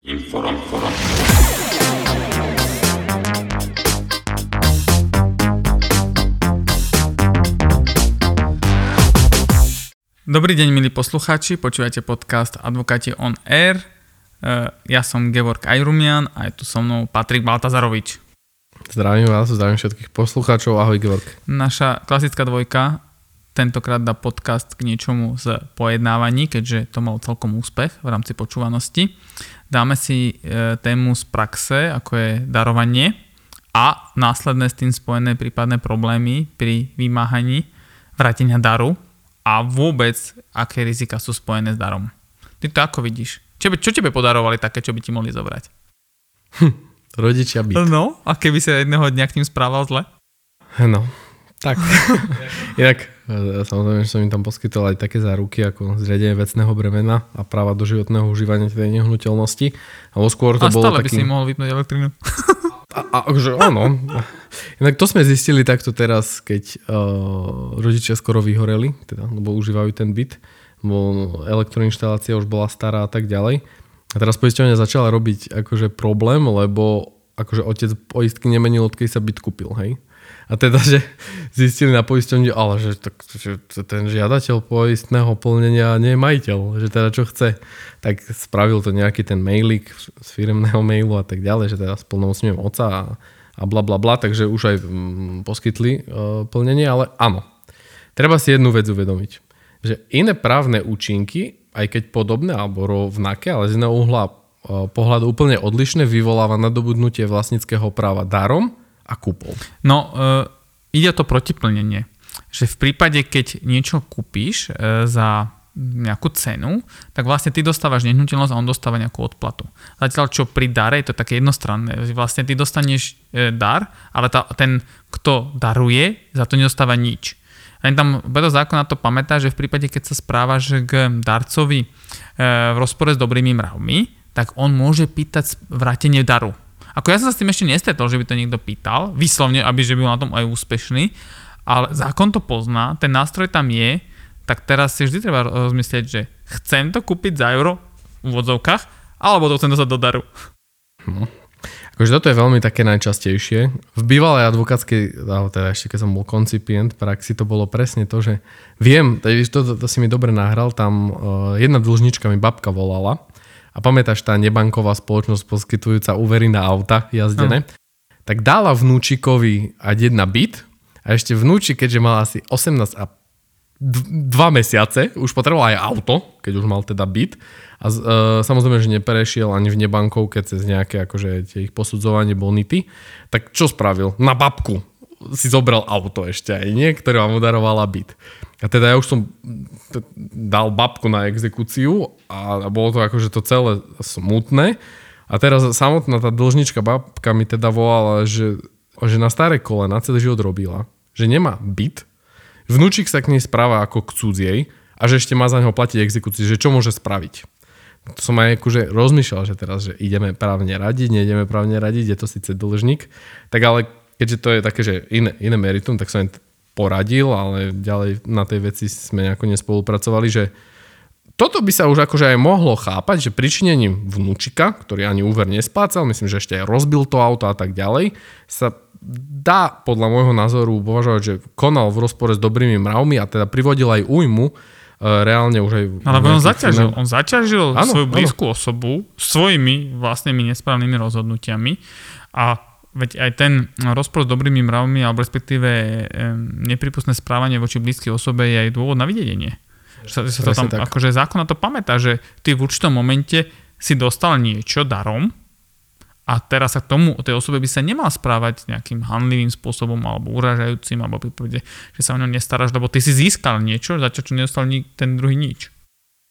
Inform, inform. Dobrý deň, milí poslucháči, počúvate podcast Advokáti on Air. E, Ja som Gevorg Ajrumian a je tu so mnou Patrik Baltazarovič. Zdravím vás, zdravím všetkých poslucháčov. Ahoj, Georg. Naša klasická dvojka tentokrát dá podcast k niečomu z pojednávaní, keďže to mal celkom úspech v rámci počúvanosti. Dáme si e, tému z praxe, ako je darovanie a následné s tým spojené prípadné problémy pri vymáhaní vrátenia daru a vôbec, aké rizika sú spojené s darom. Ty to ako vidíš? Čo, by- čo tebe podarovali také, čo by ti mohli zobrať? Rodičia byt. No, a keby sa jedného dňa k tým správal zle? No, tak. Inak, e, samozrejme, že som im tam poskytol aj také záruky ako zriadenie vecného bremena a práva do životného užívania tej nehnuteľnosti. Alebo skôr to A bolo stále by taký... si mohol vypnúť elektrínu. A, a, že áno. Inak to sme zistili takto teraz, keď uh, rodičia skoro vyhoreli, teda, lebo užívajú ten byt, lebo elektroinštalácia už bola stará a tak ďalej. A teraz poisťovňa začala robiť akože problém, lebo akože otec poistky nemenil, odkedy sa byt kúpil, hej. A teda, že zistili na poisťovni, ale že, tak, že ten žiadateľ poistného plnenia nie je majiteľ, že teda čo chce. Tak spravil to nejaký ten mailik z firmného mailu a tak ďalej, že teda splnomocňujem oca a, a bla bla bla, takže už aj mm, poskytli e, plnenie, ale áno. Treba si jednu vec uvedomiť, že iné právne účinky, aj keď podobné alebo rovnaké, ale z iného uhla e, pohľadu úplne odlišné, vyvoláva nadobudnutie vlastníckého práva darom a kúpou. No, uh, ide o to protiplnenie. Že v prípade, keď niečo kúpíš uh, za nejakú cenu, tak vlastne ty dostávaš nehnuteľnosť a on dostáva nejakú odplatu. Zatiaľ, čo pri dare je to také jednostranné. Vlastne ty dostaneš e, dar, ale tá, ten, kto daruje, za to nedostáva nič. Len tam preto zákon na to pamätá, že v prípade, keď sa správaš k darcovi e, v rozpore s dobrými mravmi, tak on môže pýtať vrátenie daru. Ako ja som sa s tým ešte nestretol, že by to niekto pýtal, vyslovne, aby že bol na tom aj úspešný, ale zákon to pozná, ten nástroj tam je, tak teraz si vždy treba rozmyslieť, že chcem to kúpiť za euro v vodzovkách, alebo to chcem dostať do daru. Akože toto je veľmi také najčastejšie. V bývalej advokátskej, teda ešte keď som bol koncipient praxi, to bolo presne to, že viem, to, to, to si mi dobre nahral, tam uh, jedna dlžnička mi babka volala a pamätáš tá nebanková spoločnosť poskytujúca úvery na auta jazdené, tak dala vnúčikovi aj jedna byt a ešte vnúčik, keďže mal asi 18 a d- dva mesiace, už potreboval aj auto, keď už mal teda byt. A e, samozrejme, že neprešiel ani v nebankovke cez nejaké akože tie ich posudzovanie bonity. Tak čo spravil? Na babku si zobral auto ešte aj nie, ktoré vám udarovala byt. A teda ja už som t- dal babku na exekúciu a, bolo to akože to celé smutné. A teraz samotná tá dlžnička babka mi teda volala, že, že na staré kolena celý život robila, že nemá byt, vnúčik sa k nej správa ako k cudziej a že ešte má za neho platiť exekúciu, že čo môže spraviť. To som aj akože rozmýšľal, že teraz, že ideme právne radiť, neideme právne radiť, je to síce dlžník, tak ale keďže to je také, že iné, iné meritum, tak som poradil, ale ďalej na tej veci sme nejako nespolupracovali, že toto by sa už akože aj mohlo chápať, že pričinením vnúčika, ktorý ani úver nesplácal, myslím, že ešte aj rozbil to auto a tak ďalej, sa dá podľa môjho názoru považovať, že konal v rozpore s dobrými mravmi a teda privodil aj újmu, e, reálne už aj... Ale on zaťažil, on zaťažil Áno, svoju áno. blízku osobu svojimi vlastnými nesprávnymi rozhodnutiami a veď aj ten rozpor s dobrými mravmi alebo respektíve nepripustné správanie voči blízkej osobe je aj dôvod na vydelenie. Že sa, že sa to tam, tak. akože zákon na to pamätá, že ty v určitom momente si dostal niečo darom a teraz sa k tomu, tej osobe by sa nemal správať nejakým hanlivým spôsobom alebo uražajúcim, alebo prípade, že sa o ňo nestaráš, lebo ty si získal niečo, zatiaľ čo nedostal nik, ten druhý nič.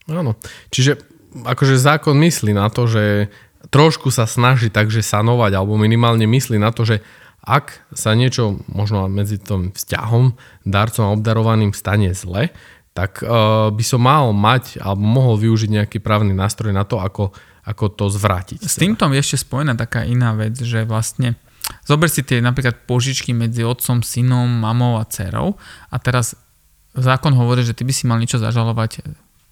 Áno. Čiže akože zákon myslí na to, že trošku sa snaží takže sanovať, alebo minimálne myslí na to, že ak sa niečo možno medzi tým vzťahom, darcom a obdarovaným stane zle, tak uh, by som mal mať alebo mohol využiť nejaký právny nástroj na to, ako, ako to zvrátiť. S týmto je ešte spojená taká iná vec, že vlastne zober si tie napríklad požičky medzi otcom, synom, mamou a dcerou a teraz zákon hovorí, že ty by si mal niečo zažalovať,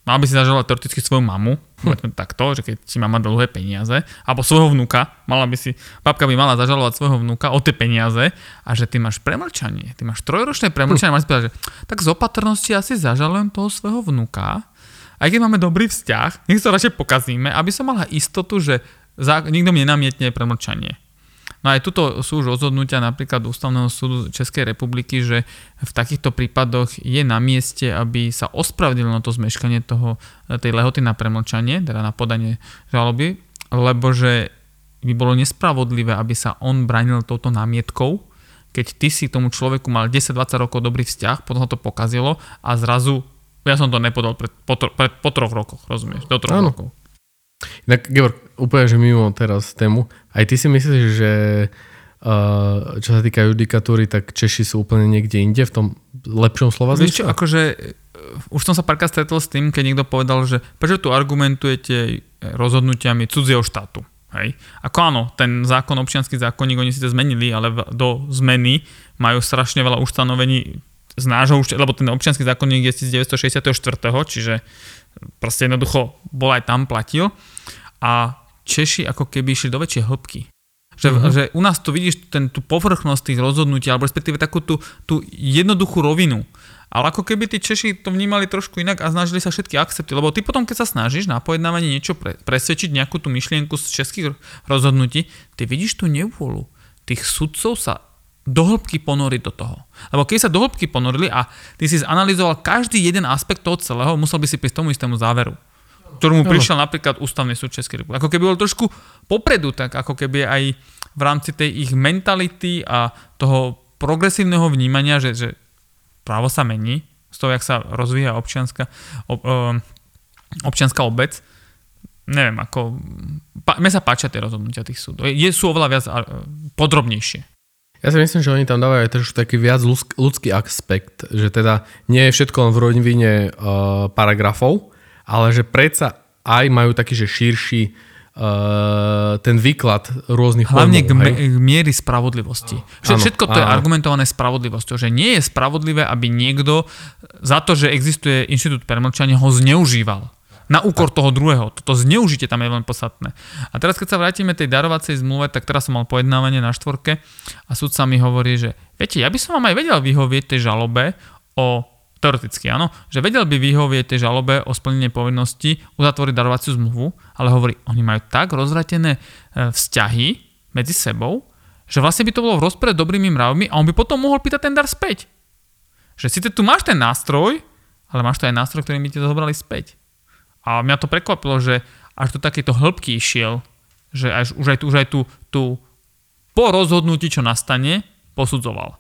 mal by si zažalovať teoreticky svoju mamu, Povedzme takto, že keď si mama dlhé peniaze, alebo svojho vnúka, mala by si, babka by mala zažalovať svojho vnúka o tie peniaze a že ty máš premlčanie, ty máš trojročné premlčanie, máš povedať, že tak z opatrnosti asi zažalujem toho svojho vnúka, aj keď máme dobrý vzťah, nech sa radšej pokazíme, aby som mala istotu, že nikto mi nenamietne premlčanie. No aj tuto sú už rozhodnutia napríklad Ústavného súdu Českej republiky, že v takýchto prípadoch je na mieste, aby sa ospravedlnilo to zmeškanie toho, tej lehoty na premlčanie, teda na podanie žaloby, lebo že by bolo nespravodlivé, aby sa on bránil touto námietkou, keď ty si tomu človeku mal 10-20 rokov dobrý vzťah, potom ho to pokazilo a zrazu ja som to nepodal pred, po, pred, po troch rokoch, rozumieš? Do troch ano. rokov. Inak, Georg, úplne, že mimo teraz tému, aj ty si myslíš, že uh, čo sa týka judikatúry, tak Češi sú úplne niekde inde v tom lepšom slova Vieš čo, akože uh, už som sa párkrát stretol s tým, keď niekto povedal, že prečo tu argumentujete rozhodnutiami cudzieho štátu. Hej. Ako áno, ten zákon, občianský zákonník, oni si to zmenili, ale do zmeny majú strašne veľa ustanovení z nášho, lebo ten občianský zákonník je z 1964, čiže proste jednoducho bol aj tam, platil. A Češi ako keby išli do väčšej hĺbky. Že, uh-huh. že u nás tu vidíš ten, tú povrchnosť tých rozhodnutí, alebo respektíve takú tú, tú jednoduchú rovinu. Ale ako keby tí Češi to vnímali trošku inak a snažili sa všetky akcepty. Lebo ty potom, keď sa snažíš na pojednávaní niečo pre, presvedčiť, nejakú tú myšlienku z českých rozhodnutí, ty vidíš tú nevôľu. Tých sudcov sa do hĺbky ponoriť do toho. Lebo keď sa do hĺbky ponorili a ty si zanalizoval každý jeden aspekt toho celého, musel by si prísť tomu istému záveru ktorému prišiel napríklad ústavný súd Českej republiky. Ako keby bol trošku popredu, tak ako keby aj v rámci tej ich mentality a toho progresívneho vnímania, že, že právo sa mení, z toho, jak sa rozvíja občianská, ob, občianská obec, neviem, ako, pa, mne sa páčia tie rozhodnutia tých súdov. Je, sú oveľa viac podrobnejšie. Ja si myslím, že oni tam dávajú aj trošku taký viac ľudský aspekt, že teda nie je všetko len v rovine uh, paragrafov, ale že predsa aj majú taký, že širší uh, ten výklad rôznych Hlavne k, me- k miery spravodlivosti. Áno, Všetko to áno. je argumentované spravodlivosťou, že nie je spravodlivé, aby niekto za to, že existuje inštitút premlčania, ho zneužíval na úkor toho druhého. Toto zneužite tam je veľmi podstatné. A teraz, keď sa vrátime tej darovacej zmluve, tak teraz som mal pojednávanie na štvorke a sa mi hovorí, že viete, ja by som vám aj vedel vyhovieť tej žalobe o teoreticky áno, že vedel by vyhovieť tej žalobe o splnenie povinnosti uzatvoriť darovaciu zmluvu, ale hovorí, oni majú tak rozvratené e, vzťahy medzi sebou, že vlastne by to bolo v rozpore dobrými mravmi a on by potom mohol pýtať ten dar späť. Že síce tu máš ten nástroj, ale máš to aj nástroj, ktorý by ti to zobrali späť. A mňa to prekvapilo, že až to takéto hĺbky išiel, že až, už aj, tu, už aj tu, tu po rozhodnutí, čo nastane, posudzoval.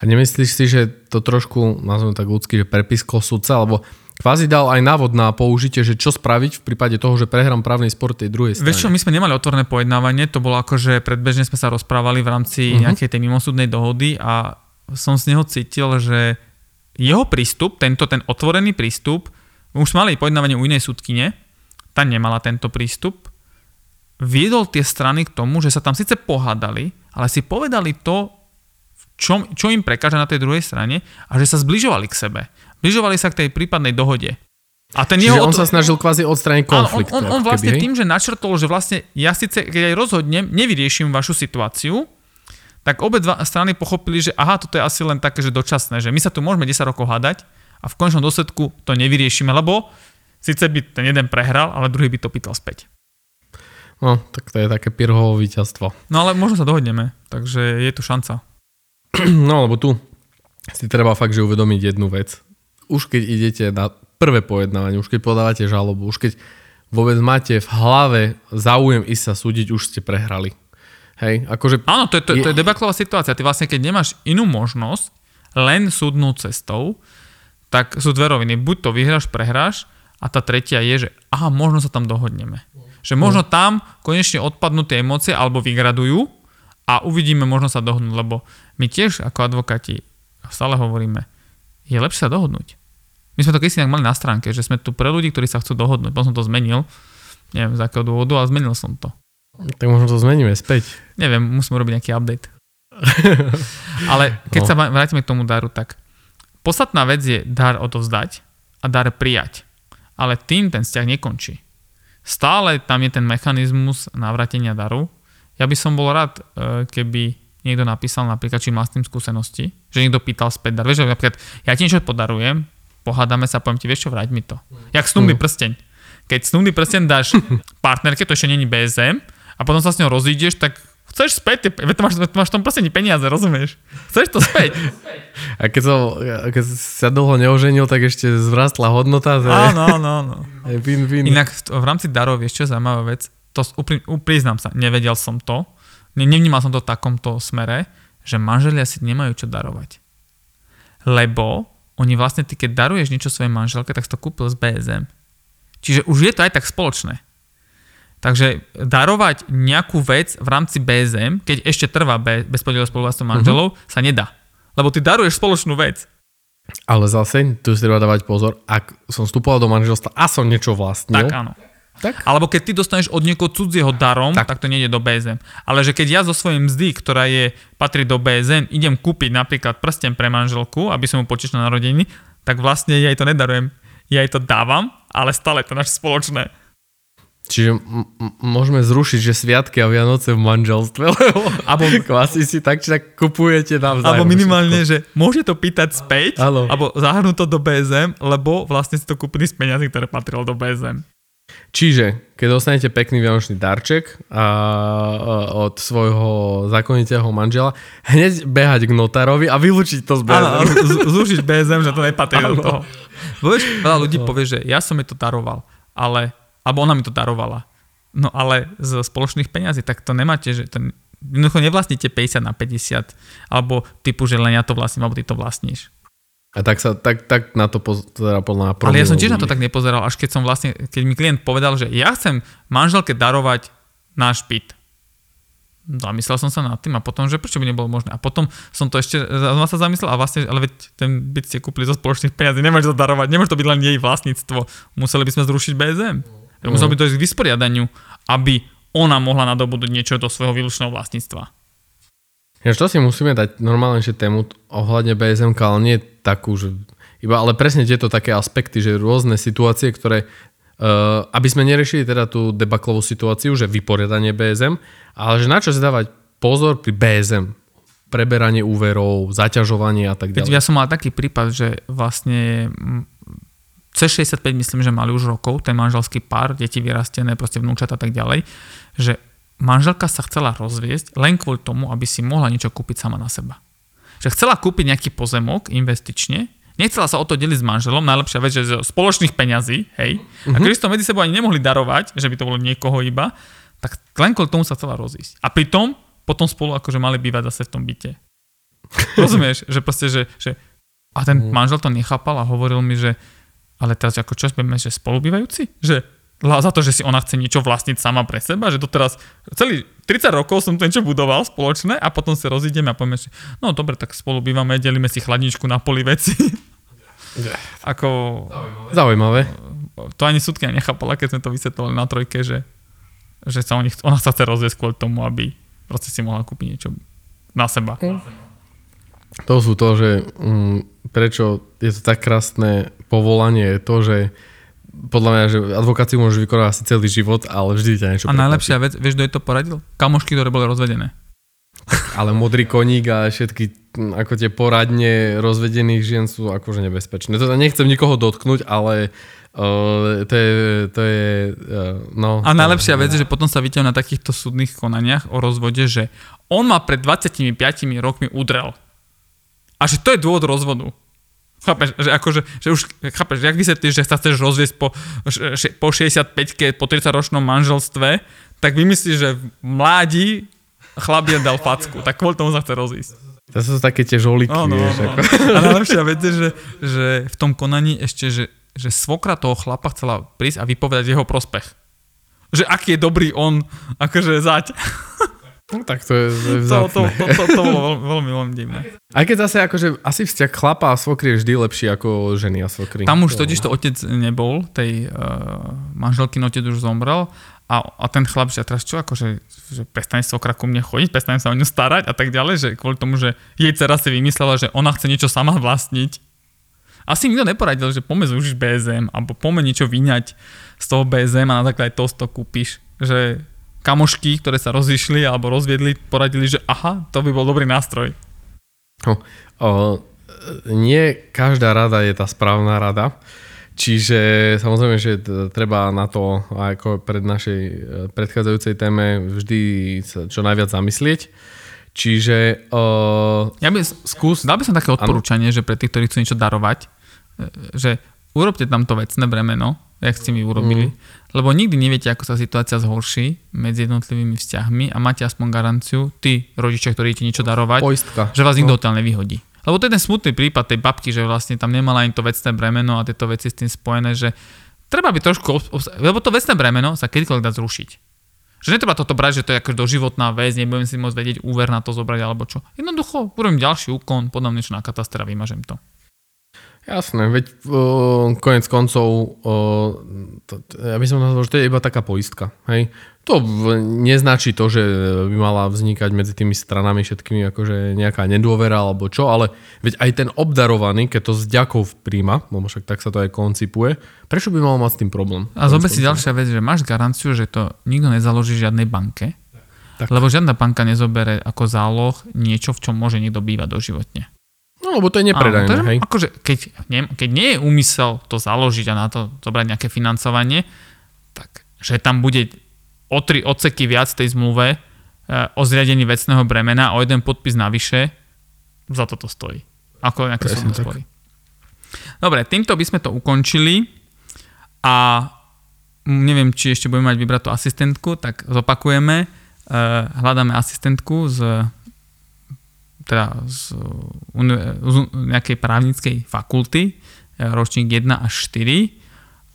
A nemyslíš si, že to trošku, nazvem tak ľudský, že prepiskol sudca, alebo kvázi dal aj návod na použitie, že čo spraviť v prípade toho, že prehrám právny spor tej druhej strany. Vieš čo, my sme nemali otvorené pojednávanie, to bolo ako, že predbežne sme sa rozprávali v rámci uh-huh. nejakej tej mimosúdnej dohody a som z neho cítil, že jeho prístup, tento ten otvorený prístup, už mali pojednávanie u inej súdkyne, tá nemala tento prístup, viedol tie strany k tomu, že sa tam síce pohádali, ale si povedali to, čo, čo im prekáža na tej druhej strane a že sa zbližovali k sebe. Zbližovali sa k tej prípadnej dohode. A ten Čiže jeho on sa snažil kvázi odstrániť konflikt. On, on, on vlastne keby, tým, že načrtol, že vlastne ja síce, keď aj rozhodnem, nevyriešim vašu situáciu, tak obe dva strany pochopili, že aha, toto je asi len také, že dočasné, že my sa tu môžeme 10 rokov hádať, a v končnom dôsledku to nevyriešime, lebo síce by ten jeden prehral, ale druhý by to pýtal späť. No, tak to je také pirhovo víťazstvo. No ale možno sa dohodneme, takže je tu šanca. No, lebo tu si treba fakt, že uvedomiť jednu vec. Už keď idete na prvé pojednávanie, už keď podávate žalobu, už keď vôbec máte v hlave záujem ísť sa súdiť, už ste prehrali. Hej, akože... Áno, to je, to, je, to je debaklová situácia. Ty vlastne, keď nemáš inú možnosť, len súdnou cestou, tak sú dve roviny. Buď to vyhráš, prehráš a tá tretia je, že aha, možno sa tam dohodneme. Že možno mm. tam konečne odpadnú tie emócie alebo vygradujú a uvidíme, možno sa dohodnúť, lebo my tiež ako advokáti stále hovoríme, je lepšie sa dohodnúť. My sme to keď si mali na stránke, že sme tu pre ľudí, ktorí sa chcú dohodnúť. Potom som to zmenil, neviem z akého dôvodu, ale zmenil som to. Tak možno to zmeníme späť. Neviem, musíme robiť nejaký update. ale keď no. sa vrátime k tomu daru, tak Podstatná vec je dar odovzdať a dar prijať. Ale tým ten vzťah nekončí. stále tam je ten mechanizmus navrátenia daru. Ja by som bol rád, e, keby niekto napísal napríklad, či má s tým skúsenosti, že niekto pýtal späť dar. Vieš, že napríklad ja ti niečo podarujem, pohádame sa, poviem ti, vieš čo, vráť mi to. Jak snubný mm. prsteň. Keď snubný prsteň dáš partnerke, to ešte není BSM, a potom sa s ňou rozídeš, tak chceš späť, veď máš, máš v tom prstení peniaze, rozumieš? Chceš to späť. A keď, som, keď sa dlho neoženil, tak ešte zvrastla hodnota. To áno, áno, áno. Win, win. Inak v, v rámci darov, čo, zaujímavá vec, to upriznám sa, nevedel som to, ne, nevnímal som to v takomto smere, že manželia si nemajú čo darovať. Lebo oni vlastne, ty keď daruješ niečo svojej manželke, tak si to kúpil z BSM. Čiže už je to aj tak spoločné. Takže darovať nejakú vec v rámci BSM, keď ešte trvá bez podielu spoluvlastnou manželov, uh-huh. sa nedá. Lebo ty daruješ spoločnú vec. Ale zase, tu si treba dávať pozor, ak som vstupoval do manželstva a som niečo vlastnil. Tak áno. Tak? Alebo keď ty dostaneš od niekoho cudzieho darom, tak. tak to nejde do BSM. Ale že keď ja zo svojej mzdy, ktorá je, patrí do BSM, idem kúpiť napríklad prsten pre manželku, aby som mu počítal na rodiny, tak vlastne ja jej to nedarujem. Ja jej to dávam, ale stále to naše spoločné. Čiže m- m- môžeme zrušiť, že sviatky a Vianoce v manželstve, lebo abo, kvasi si tak, či tak kupujete navzájom. Alebo minimálne, všetko. že môže to pýtať späť, Halo. alebo zahrnúť to do BSM, lebo vlastne si to kúpili z peniazy, ktoré patrilo do BSM. Čiže, keď dostanete pekný vianočný darček a, a, od svojho zákonitého manžela, hneď behať k notárovi a vylúčiť to z BSM. Áno, zrušiť BSM, že to nepatrí do toho. Vieš, veľa ľudí no. povie, že ja som je to daroval, ale alebo ona mi to darovala. No ale z spoločných peňazí, tak to nemáte, že to, jednoducho nevlastníte 50 na 50, alebo typu, že len ja to vlastním, alebo ty to vlastníš. A tak sa tak, tak na to pozera podľa Ale ja som tiež na to tak nepozeral, až keď som vlastne, keď mi klient povedal, že ja chcem manželke darovať náš byt. Zamyslel som sa nad tým a potom, že prečo by nebolo možné. A potom som to ešte znova sa zamyslel a vlastne, ale veď ten byt ste kúpili zo spoločných peniazí, nemáš to darovať, nemôže to byť len jej vlastníctvo. Museli by sme zrušiť BZM. Mm. Muselo by to ísť k vysporiadaniu, aby ona mohla nadobudnúť niečo do svojho výlučného vlastníctva. Ja, to si musíme dať normálne, že tému ohľadne BSM, ale nie takú, že iba, ale presne tieto také aspekty, že rôzne situácie, ktoré uh, aby sme neriešili teda tú debaklovú situáciu, že vyporiadanie BSM, ale že na čo si dávať pozor pri BSM, preberanie úverov, zaťažovanie a tak ďalej. ja som mal taký prípad, že vlastne C65 myslím, že mali už rokov, ten manželský pár, deti vyrastené, proste vnúčata a tak ďalej, že manželka sa chcela rozviesť len kvôli tomu, aby si mohla niečo kúpiť sama na seba. Že chcela kúpiť nejaký pozemok investične, nechcela sa o to deliť s manželom, najlepšia vec, že z spoločných peňazí, hej, uh-huh. a mhm. keďže to medzi sebou ani nemohli darovať, že by to bolo niekoho iba, tak len kvôli tomu sa chcela rozísť. A pritom potom spolu akože mali bývať zase v tom byte. Rozumieš? Že proste, že, že a ten uh-huh. manžel to nechápal a hovoril mi, že ale teraz ako čo sme, že spolubývajúci? Že za to, že si ona chce niečo vlastniť sama pre seba, že doteraz celý 30 rokov som to niečo budoval spoločné a potom sa rozídeme a povieme, že no dobre, tak spolu bývame, delíme si chladničku na poli veci. Ako... Zaujímavé. To ani súdka nechápala, keď sme to vysvetlili na trojke, že, že sa oni, ona sa chce rozviesť kvôli tomu, aby proste si mohla kúpiť niečo na seba. Hm. To sú to, že um, prečo je to tak krásne povolanie, je to, že podľa mňa, že advokáciu môžeš vykonávať asi celý život, ale vždy ťa niečo A najlepšia vec, vieš, kto je to poradil? Kamošky, ktoré boli rozvedené. Ale modrý koník a všetky ako tie poradne rozvedených žien sú akože nebezpečné. To nechcem nikoho dotknúť, ale uh, to je, to je uh, no. A najlepšia vec je, že potom sa vidíte na takýchto súdnych konaniach o rozvode, že on ma pred 25 rokmi udrel. A že to je dôvod rozvodu. Chápeš, že akože, že už, chápeš, jak vysvetlíš, že sa chceš rozviesť po, po 65-ke, po 30-ročnom manželstve, tak vymyslíš, že v mládi chlap je dal facku, tak kvôli tomu sa chce rozísť. To sú také tie žoliky, oh, no, vieš. No. Ako. A najlepšia vec je, že, že v tom konaní ešte, že, že svokra toho chlapa chcela prísť a vypovedať jeho prospech. Že aký je dobrý on, akože zať. No tak to je, to, to, to, to, to bolo veľmi, veľmi, veľmi divné. Aj keď zase akože asi vzťah chlapa a svokry je vždy lepší ako ženy a svokry. Tam už totiž to otec nebol, tej uh, manželky otec už zomrel a, a ten chlap, že teraz čo, akože že prestane svokra ku mne chodiť, prestane sa o ňu starať a tak ďalej, že kvôli tomu, že jej dcera si vymyslela, že ona chce niečo sama vlastniť. Asi nikto neporadil, že poďme zúžiť BSM, alebo poďme niečo vyňať z toho BSM a na základe toho to kúpiš. Že kamošky, ktoré sa rozišli alebo rozviedli, poradili, že aha, to by bol dobrý nástroj. No, o, nie každá rada je tá správna rada. Čiže samozrejme, že treba na to ako pred našej e, predchádzajúcej téme vždy čo najviac zamyslieť. Čiže... Uh, ja by, skús, dal by som také odporúčanie, ano? že pre tých, ktorí chcú niečo darovať, e, že urobte tam to vecné bremeno, jak ste mi urobili, mm. lebo nikdy neviete, ako sa situácia zhorší medzi jednotlivými vzťahmi a máte aspoň garanciu, tí rodičia, ktorí ti niečo darovať, Poistka. že vás nikto no. nevyhodí. Lebo to je ten smutný prípad tej babky, že vlastne tam nemala ani to vecné bremeno a tieto veci s tým spojené, že treba by trošku, obs- lebo to vecné bremeno sa kedykoľvek dá zrušiť. Že netreba toto brať, že to je ako doživotná vec, nebudem si môcť vedieť úver na to zobrať alebo čo. Jednoducho, urobím ďalší úkon, podám niečo na katastra vymažem to. Jasné, veď uh, konec koncov, uh, to, ja by som nazval, že to je iba taká poistka. Hej? To neznačí to, že by mala vznikať medzi tými stranami všetkými akože nejaká nedôvera alebo čo, ale veď aj ten obdarovaný, keď to s ďakou príjma, lebo však tak sa to aj koncipuje, prečo by mal mať s tým problém? A zober si ďalšia vec, že máš garanciu, že to nikto nezaloží žiadnej banke, tak. lebo žiadna banka nezobere ako záloh niečo, v čom môže niekto bývať doživotne. No, lebo to je nepredajné, Áno, to hej? Akože, keď, nie, keď nie je úmysel to založiť a na to zobrať nejaké financovanie, tak že tam bude o tri odseky viac tej zmluve e, o zriadení vecného bremena o jeden podpis navyše, za toto stojí. Ako nejaké súdne spory. Dobre, týmto by sme to ukončili a neviem, či ešte budeme mať vybrať tú asistentku, tak zopakujeme. E, hľadáme asistentku z teda z, z nejakej právnickej fakulty, e, ročník 1 až 4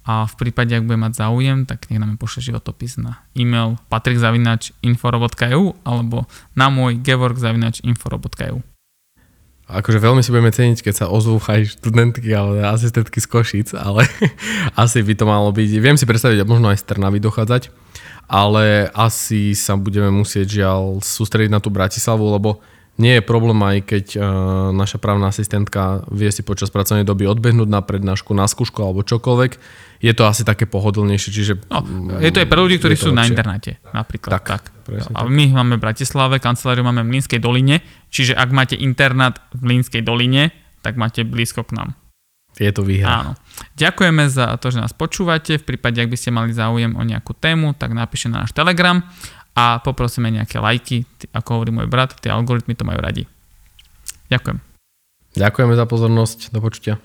a v prípade, ak bude mať záujem, tak nech nám pošle životopis na e-mail patrikzavinač.info.eu alebo na môj gevorg.info.eu Akože veľmi si budeme ceniť, keď sa ozvú aj študentky alebo asistentky z Košic, ale asi by to malo byť, viem si predstaviť, možno aj z Trnavy dochádzať, ale asi sa budeme musieť žiaľ sústrediť na tú Bratislavu, lebo nie je problém aj keď uh, naša právna asistentka vie si počas pracovnej doby odbehnúť na prednášku, na skúšku alebo čokoľvek. Je to asi také pohodlnejšie, čiže... No, je to aj pre ľudí, ktorí sú lepšie. na internáte, napríklad. Tak, tak. A my máme v Bratislave, kanceláriu máme v Mlínskej doline, čiže ak máte internát v Mlínskej doline, tak máte blízko k nám. Je to výhra. Áno. Ďakujeme za to, že nás počúvate. V prípade, ak by ste mali záujem o nejakú tému, tak napíšte na náš Telegram a poprosíme nejaké lajky, ako hovorí môj brat, tie algoritmy to majú radi. Ďakujem. Ďakujeme za pozornosť, do počutia.